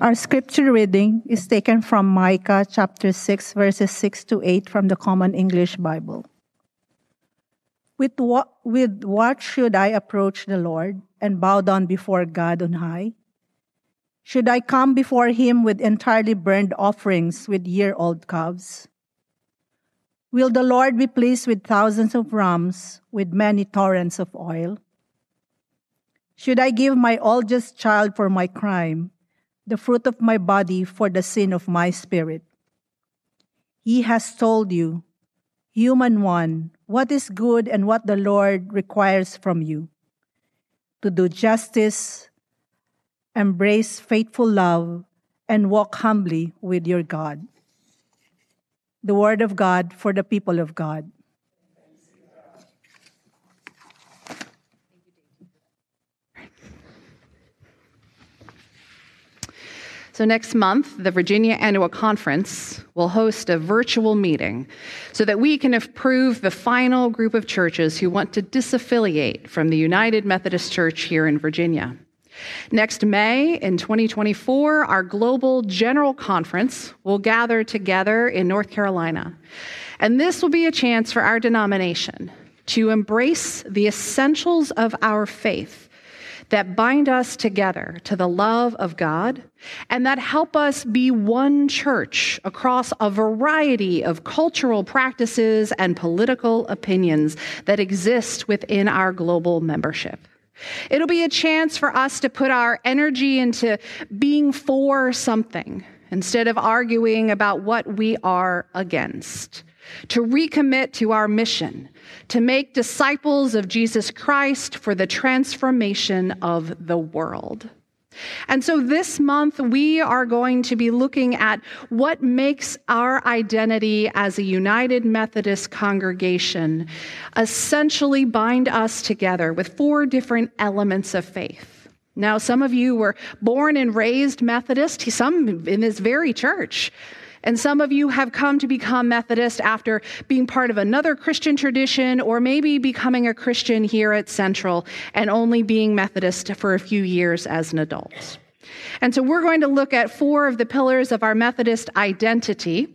Our scripture reading is taken from Micah chapter 6, verses 6 to 8 from the Common English Bible. With what, with what should I approach the Lord and bow down before God on high? Should I come before him with entirely burned offerings with year old calves? Will the Lord be pleased with thousands of rams, with many torrents of oil? Should I give my oldest child for my crime? The fruit of my body for the sin of my spirit. He has told you, human one, what is good and what the Lord requires from you to do justice, embrace faithful love, and walk humbly with your God. The word of God for the people of God. So, next month, the Virginia Annual Conference will host a virtual meeting so that we can approve the final group of churches who want to disaffiliate from the United Methodist Church here in Virginia. Next May in 2024, our global general conference will gather together in North Carolina. And this will be a chance for our denomination to embrace the essentials of our faith that bind us together to the love of God and that help us be one church across a variety of cultural practices and political opinions that exist within our global membership. It'll be a chance for us to put our energy into being for something instead of arguing about what we are against to recommit to our mission, to make disciples of Jesus Christ for the transformation of the world. And so this month, we are going to be looking at what makes our identity as a United Methodist congregation essentially bind us together with four different elements of faith. Now, some of you were born and raised Methodist, some in this very church. And some of you have come to become Methodist after being part of another Christian tradition or maybe becoming a Christian here at Central and only being Methodist for a few years as an adult. And so we're going to look at four of the pillars of our Methodist identity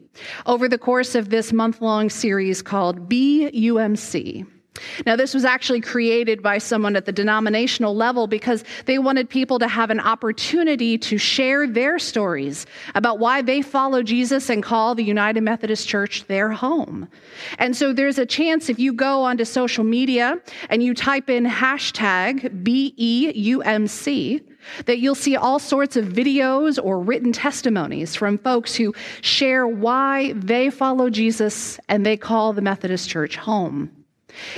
over the course of this month long series called BUMC. Now, this was actually created by someone at the denominational level because they wanted people to have an opportunity to share their stories about why they follow Jesus and call the United Methodist Church their home. And so there's a chance if you go onto social media and you type in hashtag BEUMC, that you'll see all sorts of videos or written testimonies from folks who share why they follow Jesus and they call the Methodist Church home.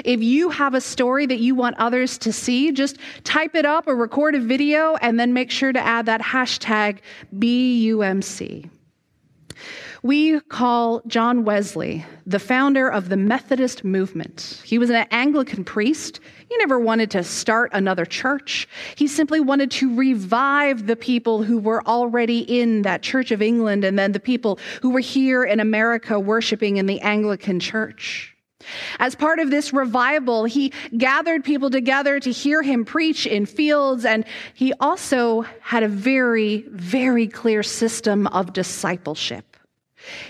If you have a story that you want others to see, just type it up or record a video and then make sure to add that hashtag BUMC. We call John Wesley the founder of the Methodist movement. He was an Anglican priest. He never wanted to start another church. He simply wanted to revive the people who were already in that Church of England and then the people who were here in America worshiping in the Anglican church. As part of this revival, he gathered people together to hear him preach in fields, and he also had a very, very clear system of discipleship.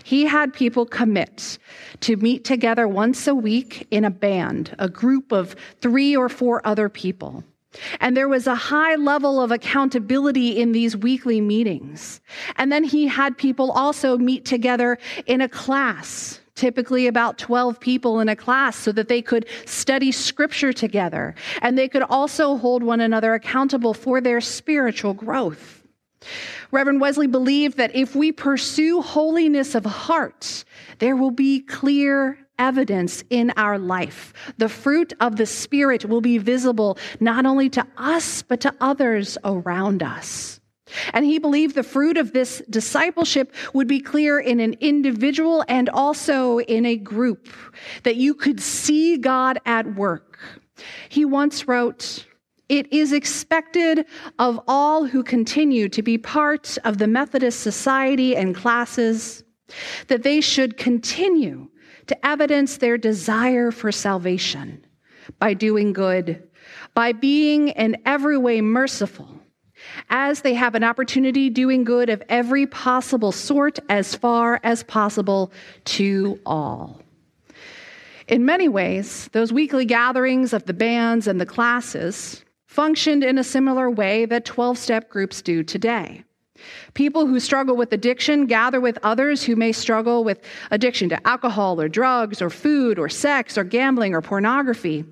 He had people commit to meet together once a week in a band, a group of three or four other people. And there was a high level of accountability in these weekly meetings. And then he had people also meet together in a class typically about 12 people in a class so that they could study scripture together and they could also hold one another accountable for their spiritual growth. Reverend Wesley believed that if we pursue holiness of heart, there will be clear evidence in our life. The fruit of the Spirit will be visible not only to us, but to others around us. And he believed the fruit of this discipleship would be clear in an individual and also in a group, that you could see God at work. He once wrote, It is expected of all who continue to be part of the Methodist society and classes that they should continue to evidence their desire for salvation by doing good, by being in every way merciful as they have an opportunity doing good of every possible sort as far as possible to all. In many ways, those weekly gatherings of the bands and the classes functioned in a similar way that 12 step groups do today. People who struggle with addiction gather with others who may struggle with addiction to alcohol or drugs or food or sex or gambling or pornography.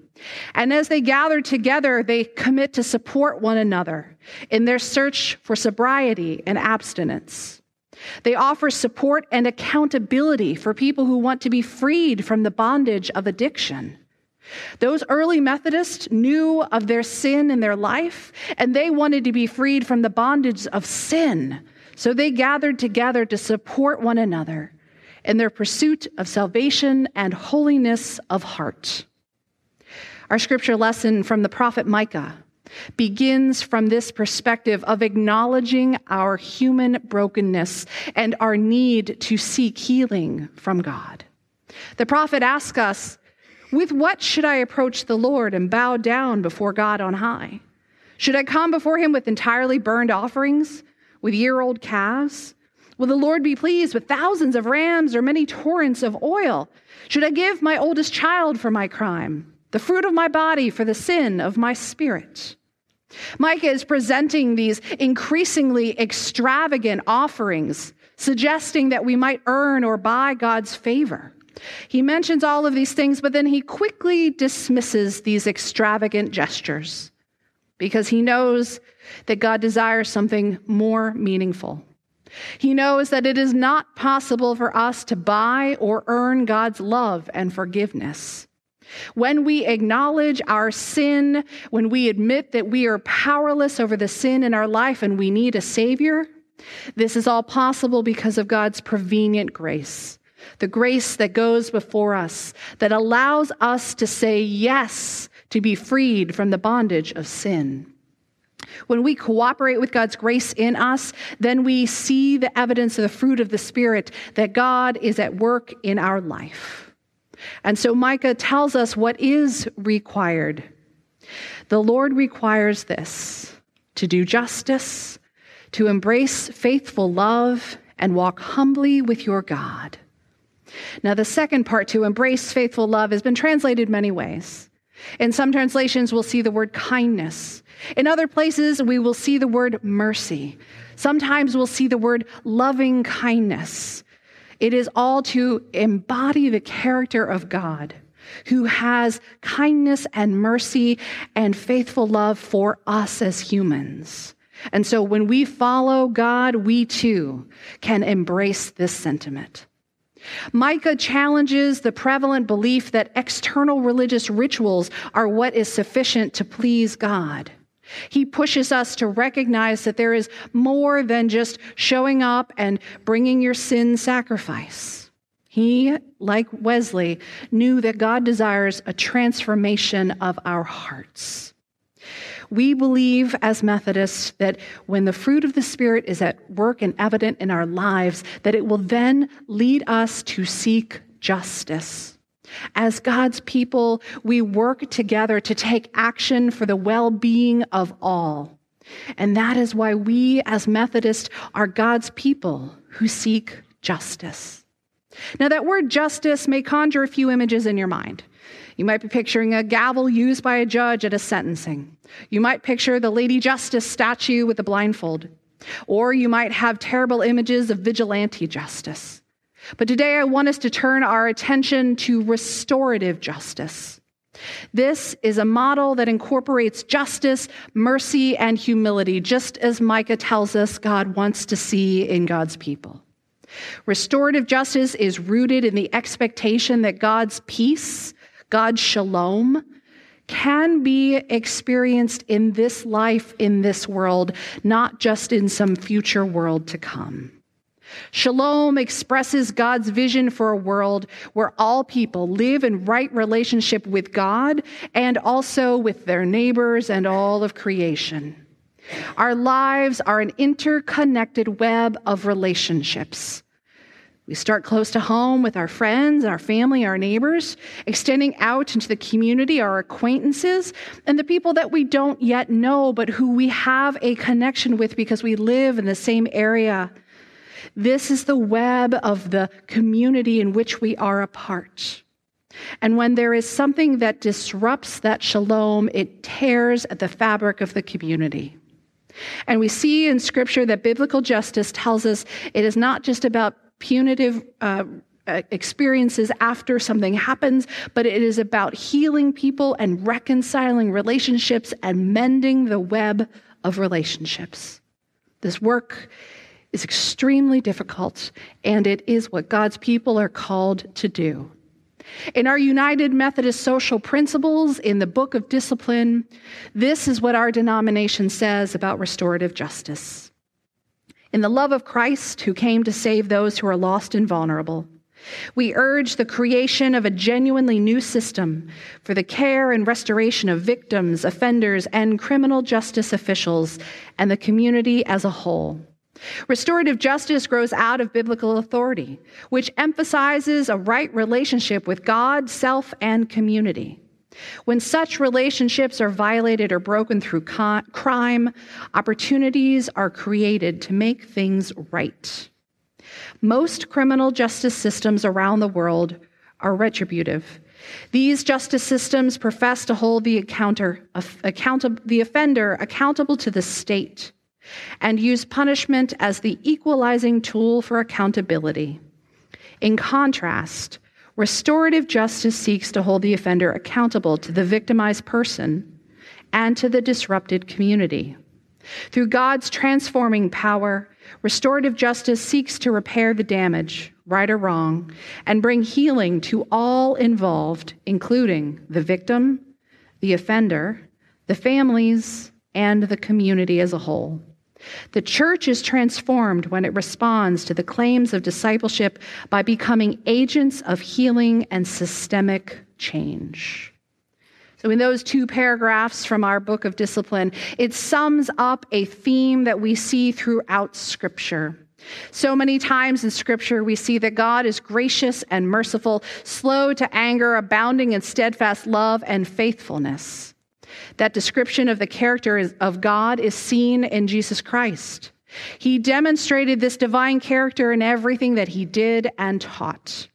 And as they gather together, they commit to support one another in their search for sobriety and abstinence. They offer support and accountability for people who want to be freed from the bondage of addiction. Those early Methodists knew of their sin in their life, and they wanted to be freed from the bondage of sin. So they gathered together to support one another in their pursuit of salvation and holiness of heart. Our scripture lesson from the prophet Micah begins from this perspective of acknowledging our human brokenness and our need to seek healing from God. The prophet asks us, With what should I approach the Lord and bow down before God on high? Should I come before him with entirely burned offerings, with year old calves? Will the Lord be pleased with thousands of rams or many torrents of oil? Should I give my oldest child for my crime? The fruit of my body for the sin of my spirit. Micah is presenting these increasingly extravagant offerings, suggesting that we might earn or buy God's favor. He mentions all of these things, but then he quickly dismisses these extravagant gestures because he knows that God desires something more meaningful. He knows that it is not possible for us to buy or earn God's love and forgiveness. When we acknowledge our sin, when we admit that we are powerless over the sin in our life and we need a Savior, this is all possible because of God's prevenient grace. The grace that goes before us, that allows us to say yes to be freed from the bondage of sin. When we cooperate with God's grace in us, then we see the evidence of the fruit of the Spirit that God is at work in our life. And so Micah tells us what is required. The Lord requires this to do justice, to embrace faithful love, and walk humbly with your God. Now, the second part, to embrace faithful love, has been translated many ways. In some translations, we'll see the word kindness. In other places, we will see the word mercy. Sometimes we'll see the word loving kindness. It is all to embody the character of God who has kindness and mercy and faithful love for us as humans. And so when we follow God, we too can embrace this sentiment. Micah challenges the prevalent belief that external religious rituals are what is sufficient to please God. He pushes us to recognize that there is more than just showing up and bringing your sin sacrifice. He, like Wesley, knew that God desires a transformation of our hearts. We believe as Methodists that when the fruit of the Spirit is at work and evident in our lives, that it will then lead us to seek justice as God's people, we work together to take action for the well being of all. And that is why we, as Methodists, are God's people who seek justice. Now, that word justice may conjure a few images in your mind. You might be picturing a gavel used by a judge at a sentencing. You might picture the Lady Justice statue with a blindfold. Or you might have terrible images of vigilante justice. But today I want us to turn our attention to restorative justice. This is a model that incorporates justice, mercy, and humility, just as Micah tells us God wants to see in God's people. Restorative justice is rooted in the expectation that God's peace, God's shalom, can be experienced in this life, in this world, not just in some future world to come. Shalom expresses God's vision for a world where all people live in right relationship with God and also with their neighbors and all of creation. Our lives are an interconnected web of relationships. We start close to home with our friends, our family, our neighbors, extending out into the community, our acquaintances, and the people that we don't yet know, but who we have a connection with because we live in the same area. This is the web of the community in which we are a part. And when there is something that disrupts that shalom, it tears at the fabric of the community. And we see in Scripture that biblical justice tells us it is not just about punitive uh, uh, experiences after something happens, but it is about healing people and reconciling relationships and mending the web of relationships. This work is extremely difficult, and it is what God's people are called to do. In our United Methodist social principles in the Book of Discipline, this is what our denomination says about restorative justice. In the love of Christ, who came to save those who are lost and vulnerable, we urge the creation of a genuinely new system for the care and restoration of victims, offenders, and criminal justice officials and the community as a whole. Restorative justice grows out of biblical authority, which emphasizes a right relationship with God, self, and community. When such relationships are violated or broken through crime, opportunities are created to make things right. Most criminal justice systems around the world are retributive. These justice systems profess to hold the, uh, account- the offender accountable to the state and use punishment as the equalizing tool for accountability. In contrast, restorative justice seeks to hold the offender accountable to the victimized person and to the disrupted community. Through God's transforming power, restorative justice seeks to repair the damage, right or wrong, and bring healing to all involved, including the victim, the offender, the families, and the community as a whole. The church is transformed when it responds to the claims of discipleship by becoming agents of healing and systemic change. So, in those two paragraphs from our book of discipline, it sums up a theme that we see throughout Scripture. So many times in Scripture, we see that God is gracious and merciful, slow to anger, abounding in steadfast love and faithfulness. That description of the character of God is seen in Jesus Christ. He demonstrated this divine character in everything that he did and taught.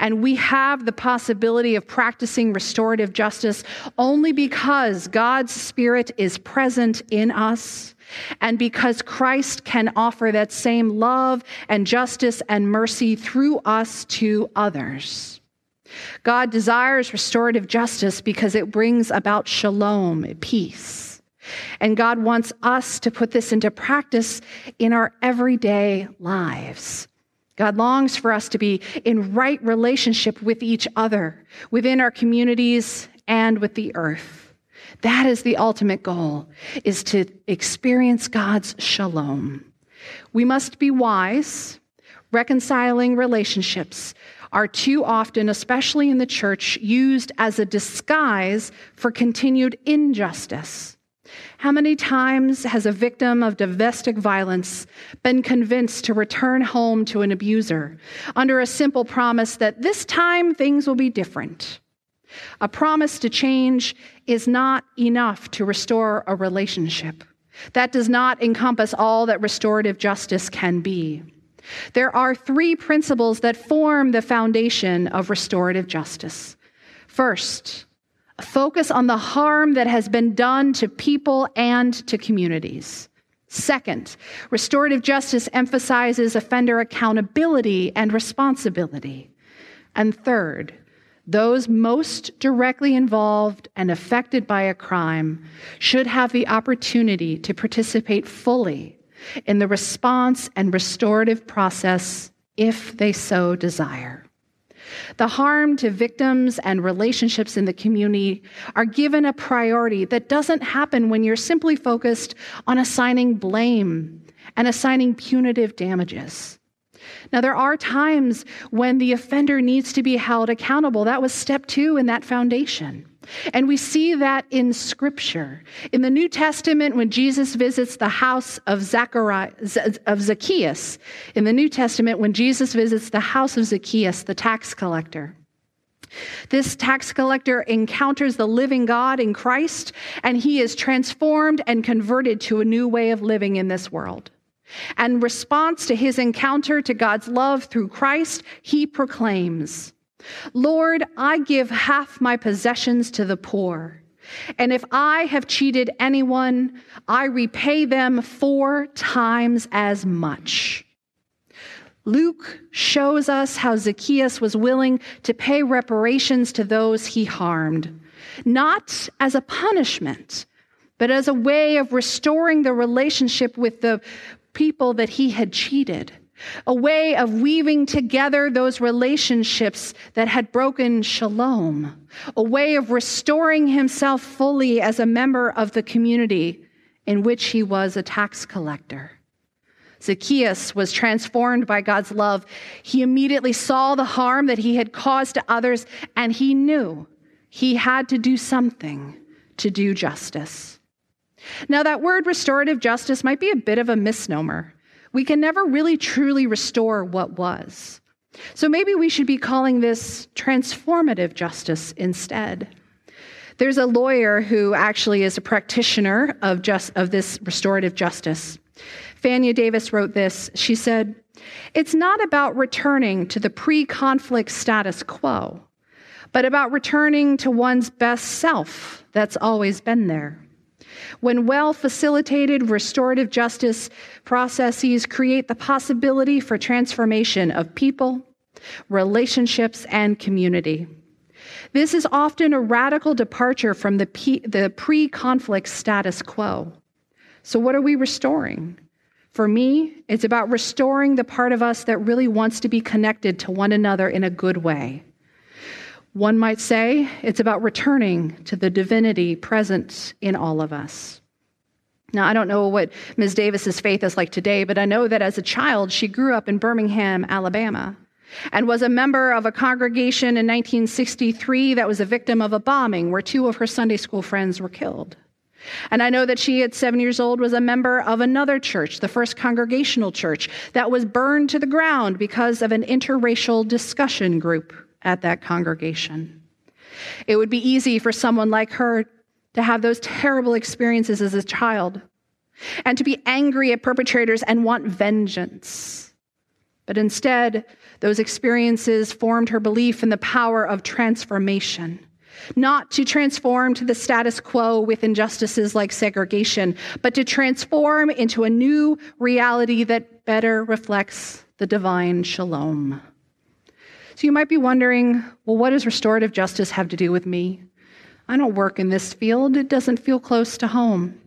And we have the possibility of practicing restorative justice only because God's Spirit is present in us and because Christ can offer that same love and justice and mercy through us to others. God desires restorative justice because it brings about shalom, peace. And God wants us to put this into practice in our everyday lives. God longs for us to be in right relationship with each other, within our communities, and with the earth. That is the ultimate goal, is to experience God's shalom. We must be wise, reconciling relationships are too often, especially in the church, used as a disguise for continued injustice. How many times has a victim of domestic violence been convinced to return home to an abuser under a simple promise that this time things will be different? A promise to change is not enough to restore a relationship. That does not encompass all that restorative justice can be. There are three principles that form the foundation of restorative justice. First, a focus on the harm that has been done to people and to communities. Second, restorative justice emphasizes offender accountability and responsibility. And third, those most directly involved and affected by a crime should have the opportunity to participate fully in the response and restorative process if they so desire. The harm to victims and relationships in the community are given a priority that doesn't happen when you're simply focused on assigning blame and assigning punitive damages. Now, there are times when the offender needs to be held accountable. That was step two in that foundation. And we see that in Scripture. In the New Testament, when Jesus visits the house of, of Zacchaeus, in the New Testament, when Jesus visits the house of Zacchaeus, the tax collector, this tax collector encounters the living God in Christ, and he is transformed and converted to a new way of living in this world. And response to his encounter to God's love through Christ, he proclaims, Lord, I give half my possessions to the poor. And if I have cheated anyone, I repay them four times as much. Luke shows us how Zacchaeus was willing to pay reparations to those he harmed, not as a punishment, but as a way of restoring the relationship with the people that he had cheated a way of weaving together those relationships that had broken shalom, a way of restoring himself fully as a member of the community in which he was a tax collector. Zacchaeus was transformed by God's love. He immediately saw the harm that he had caused to others, and he knew he had to do something to do justice. Now, that word restorative justice might be a bit of a misnomer we can never really truly restore what was. So maybe we should be calling this transformative justice instead. There's a lawyer who actually is a practitioner of, just, of this restorative justice. Fania Davis wrote this. She said, It's not about returning to the pre conflict status quo, but about returning to one's best self that's always been there. When well facilitated restorative justice processes create the possibility for transformation of people, relationships, and community. This is often a radical departure from the, pre conflict status quo. So, what are we restoring? For me, it's about restoring the part of us that really wants to be connected to one another in a good way. One might say it's about returning to the divinity present in all of us. Now, I don't know what Ms. Davis's faith is like today, but I know that as a child, she grew up in Birmingham, Alabama, and was a member of a congregation in 1963 that was a victim of a bombing where two of her Sunday school friends were killed. And I know that she, at seven years old, was a member of another church, the First Congregational Church, that was burned to the ground because of an interracial discussion group at that congregation. It would be easy for someone like her to have those terrible experiences as a child and to be angry at perpetrators and want vengeance. But instead, those experiences formed her belief in the power of transformation, not to transform to the status quo with injustices like segregation, but to transform into a new reality that better reflects the divine shalom. So you might be wondering well, what does restorative justice have to do with me? I don't work in this field, it doesn't feel close to home.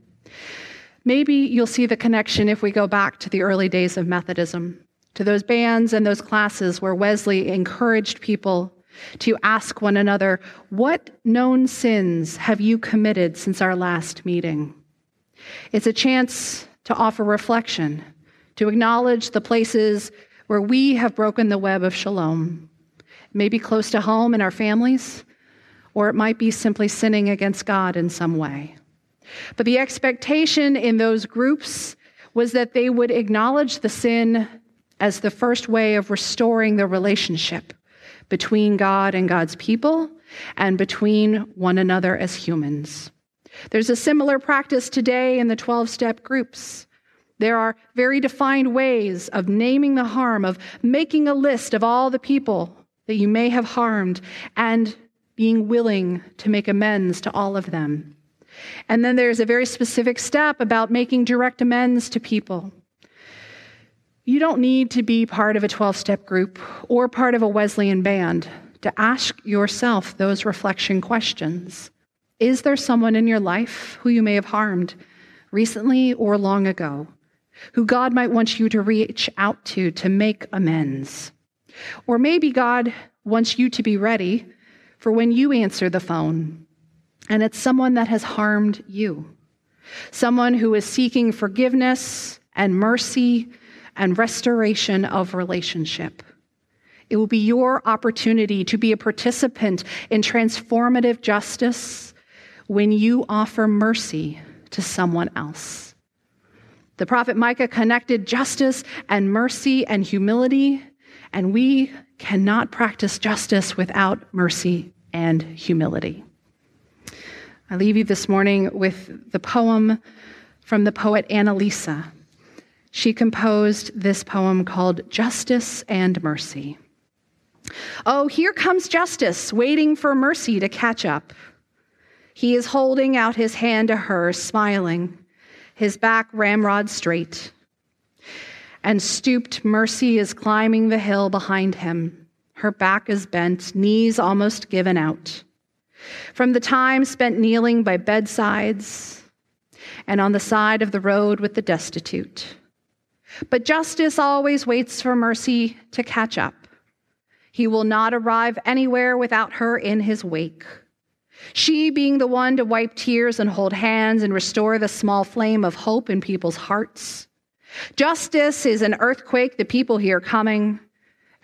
Maybe you'll see the connection if we go back to the early days of Methodism, to those bands and those classes where Wesley encouraged people to ask one another, What known sins have you committed since our last meeting? It's a chance to offer reflection, to acknowledge the places where we have broken the web of shalom, maybe close to home in our families, or it might be simply sinning against God in some way. But the expectation in those groups was that they would acknowledge the sin as the first way of restoring the relationship between God and God's people and between one another as humans. There's a similar practice today in the 12 step groups. There are very defined ways of naming the harm, of making a list of all the people that you may have harmed, and being willing to make amends to all of them. And then there's a very specific step about making direct amends to people. You don't need to be part of a 12 step group or part of a Wesleyan band to ask yourself those reflection questions. Is there someone in your life who you may have harmed recently or long ago, who God might want you to reach out to to make amends? Or maybe God wants you to be ready for when you answer the phone and it's someone that has harmed you, someone who is seeking forgiveness and mercy and restoration of relationship. It will be your opportunity to be a participant in transformative justice when you offer mercy to someone else. The prophet Micah connected justice and mercy and humility, and we cannot practice justice without mercy and humility. I leave you this morning with the poem from the poet Annalisa. She composed this poem called Justice and Mercy. Oh, here comes justice, waiting for mercy to catch up. He is holding out his hand to her, smiling, his back ramrod straight. And stooped mercy is climbing the hill behind him. Her back is bent, knees almost given out. From the time spent kneeling by bedsides and on the side of the road with the destitute. But justice always waits for mercy to catch up. He will not arrive anywhere without her in his wake. She being the one to wipe tears and hold hands and restore the small flame of hope in people's hearts. Justice is an earthquake the people hear coming,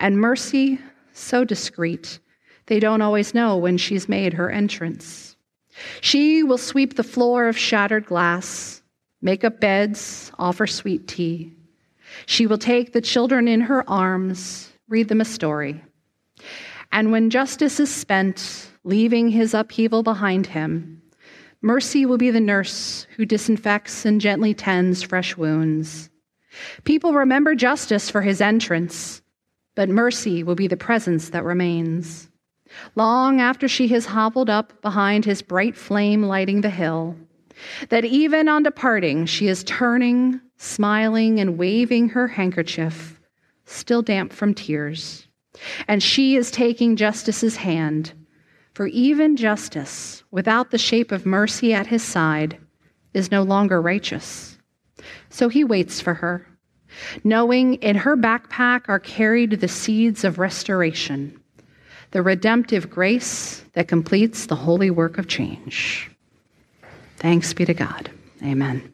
and mercy so discreet they don't always know when she's made her entrance. She will sweep the floor of shattered glass, make up beds, offer sweet tea. She will take the children in her arms, read them a story. And when justice is spent, leaving his upheaval behind him, mercy will be the nurse who disinfects and gently tends fresh wounds. People remember justice for his entrance, but mercy will be the presence that remains. Long after she has hobbled up behind his bright flame lighting the hill, that even on departing, she is turning, smiling, and waving her handkerchief, still damp from tears. And she is taking justice's hand, for even justice, without the shape of mercy at his side, is no longer righteous. So he waits for her, knowing in her backpack are carried the seeds of restoration, the redemptive grace that completes the holy work of change. Thanks be to God. Amen.